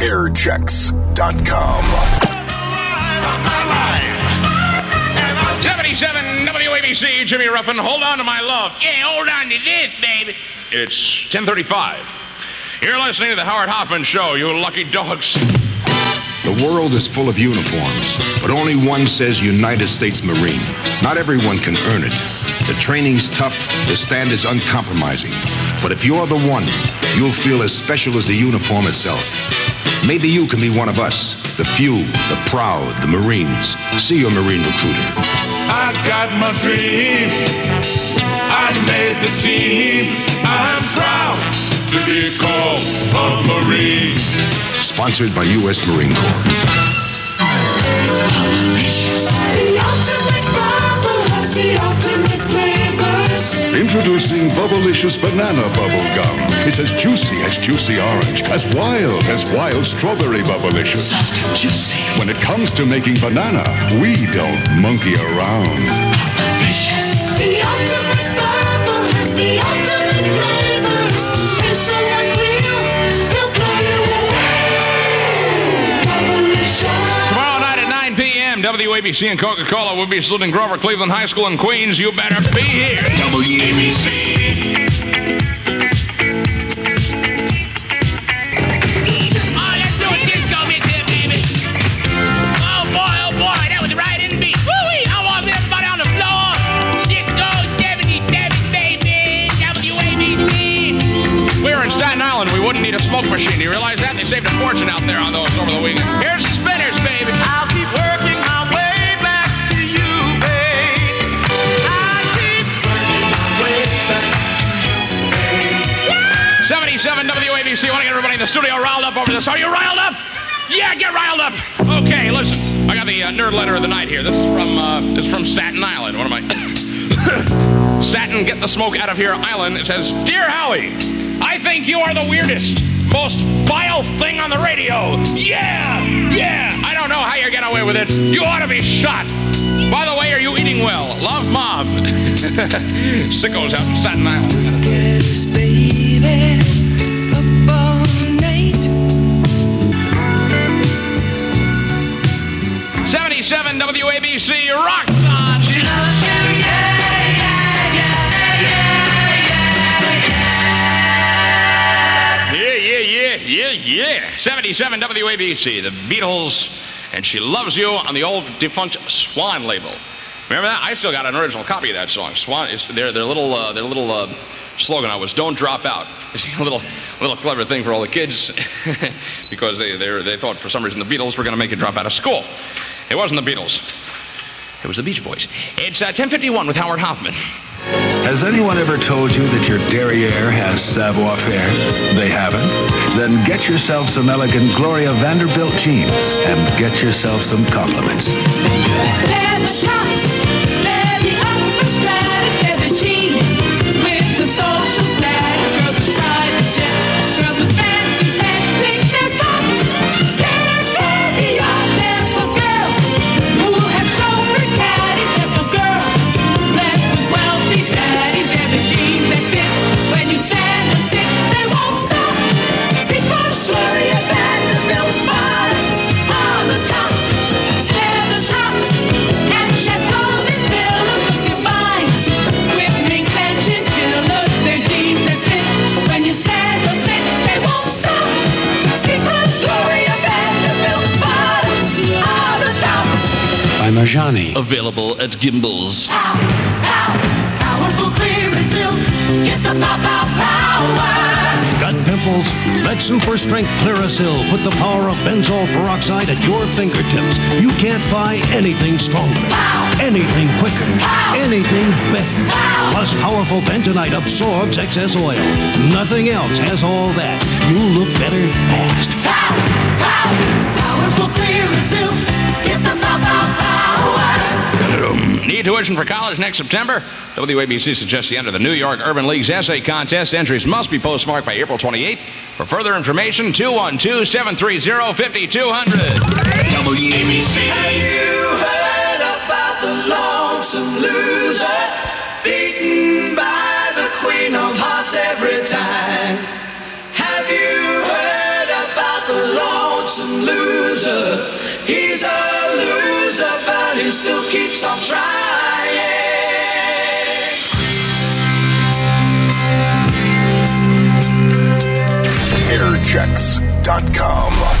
Airchecks.com. 77 WABC, Jimmy Ruffin. Hold on to my love. Yeah, hold on to this, baby. It's 1035. You're listening to the Howard Hoffman Show, you lucky dogs. The world is full of uniforms, but only one says United States Marine. Not everyone can earn it. The training's tough, the standard's uncompromising. But if you're the one, you'll feel as special as the uniform itself. Maybe you can be one of us, the few, the proud, the Marines. See your Marine recruiter. I got my dream. I made the team. I'm proud to be called a Marine. Sponsored by U.S. Marine Corps. Introducing Bubblicious Banana Bubble Gum. It's as juicy as juicy orange, as wild as wild strawberry Bubblicious. Soft and juicy. When it comes to making banana, we don't monkey around. Delicious. The ultimate 9 WABC and Coca Cola will be saluting Grover Cleveland High School in Queens. You better be here. WABC. Oh, let's do a disco mix baby. Oh, boy, oh, boy, that was right in the beat. Woo-wee, I want everybody on the floor. Disco 77, baby. WABC. We were in Staten Island. We wouldn't need a smoke machine. Do you realize that? They saved a fortune out there on those over the weekend. Here's WABC. I want to get everybody in the studio riled up over this. Are you riled up? Yeah, get riled up. Okay, listen. I got the uh, nerd letter of the night here. This is from uh, this is from Staten Island. One of my Staten, get the smoke out of here, Island. It says, "Dear Howie, I think you are the weirdest, most vile thing on the radio. Yeah, yeah. I don't know how you get away with it. You ought to be shot. By the way, are you eating well? Love, Mom. Sickos out in Staten Island. 77 WABC rocks on. Yeah, yeah, yeah, yeah, yeah. 77 WABC, the Beatles, and She Loves You on the old defunct Swan label. Remember that? I still got an original copy of that song. Swan is their their little uh, their little uh, slogan I was "Don't drop out." It's a little little clever thing for all the kids because they they they thought for some reason the Beatles were going to make you drop out of school. It wasn't the Beatles. It was the Beach Boys. It's uh, 1051 with Howard Hoffman. Has anyone ever told you that your derriere has savoir faire? They haven't? Then get yourself some elegant Gloria Vanderbilt jeans and get yourself some compliments. I'm Available at Gimbels. Pow, pow, powerful Clearasil. Get the pow, pow, power. Got pimples? Let Super Strength Clearasil put the power of benzoyl peroxide at your fingertips. You can't buy anything stronger, anything quicker, anything better. Plus, powerful bentonite absorbs excess oil. Nothing else has all that. You'll look better fast. Need tuition for college next September? WABC suggests you enter the New York Urban League's essay contest. Entries must be postmarked by April 28th. For further information, 212 730 5200. WABC. You heard about the lonesome? Still keeps on trying. Airchecks.com.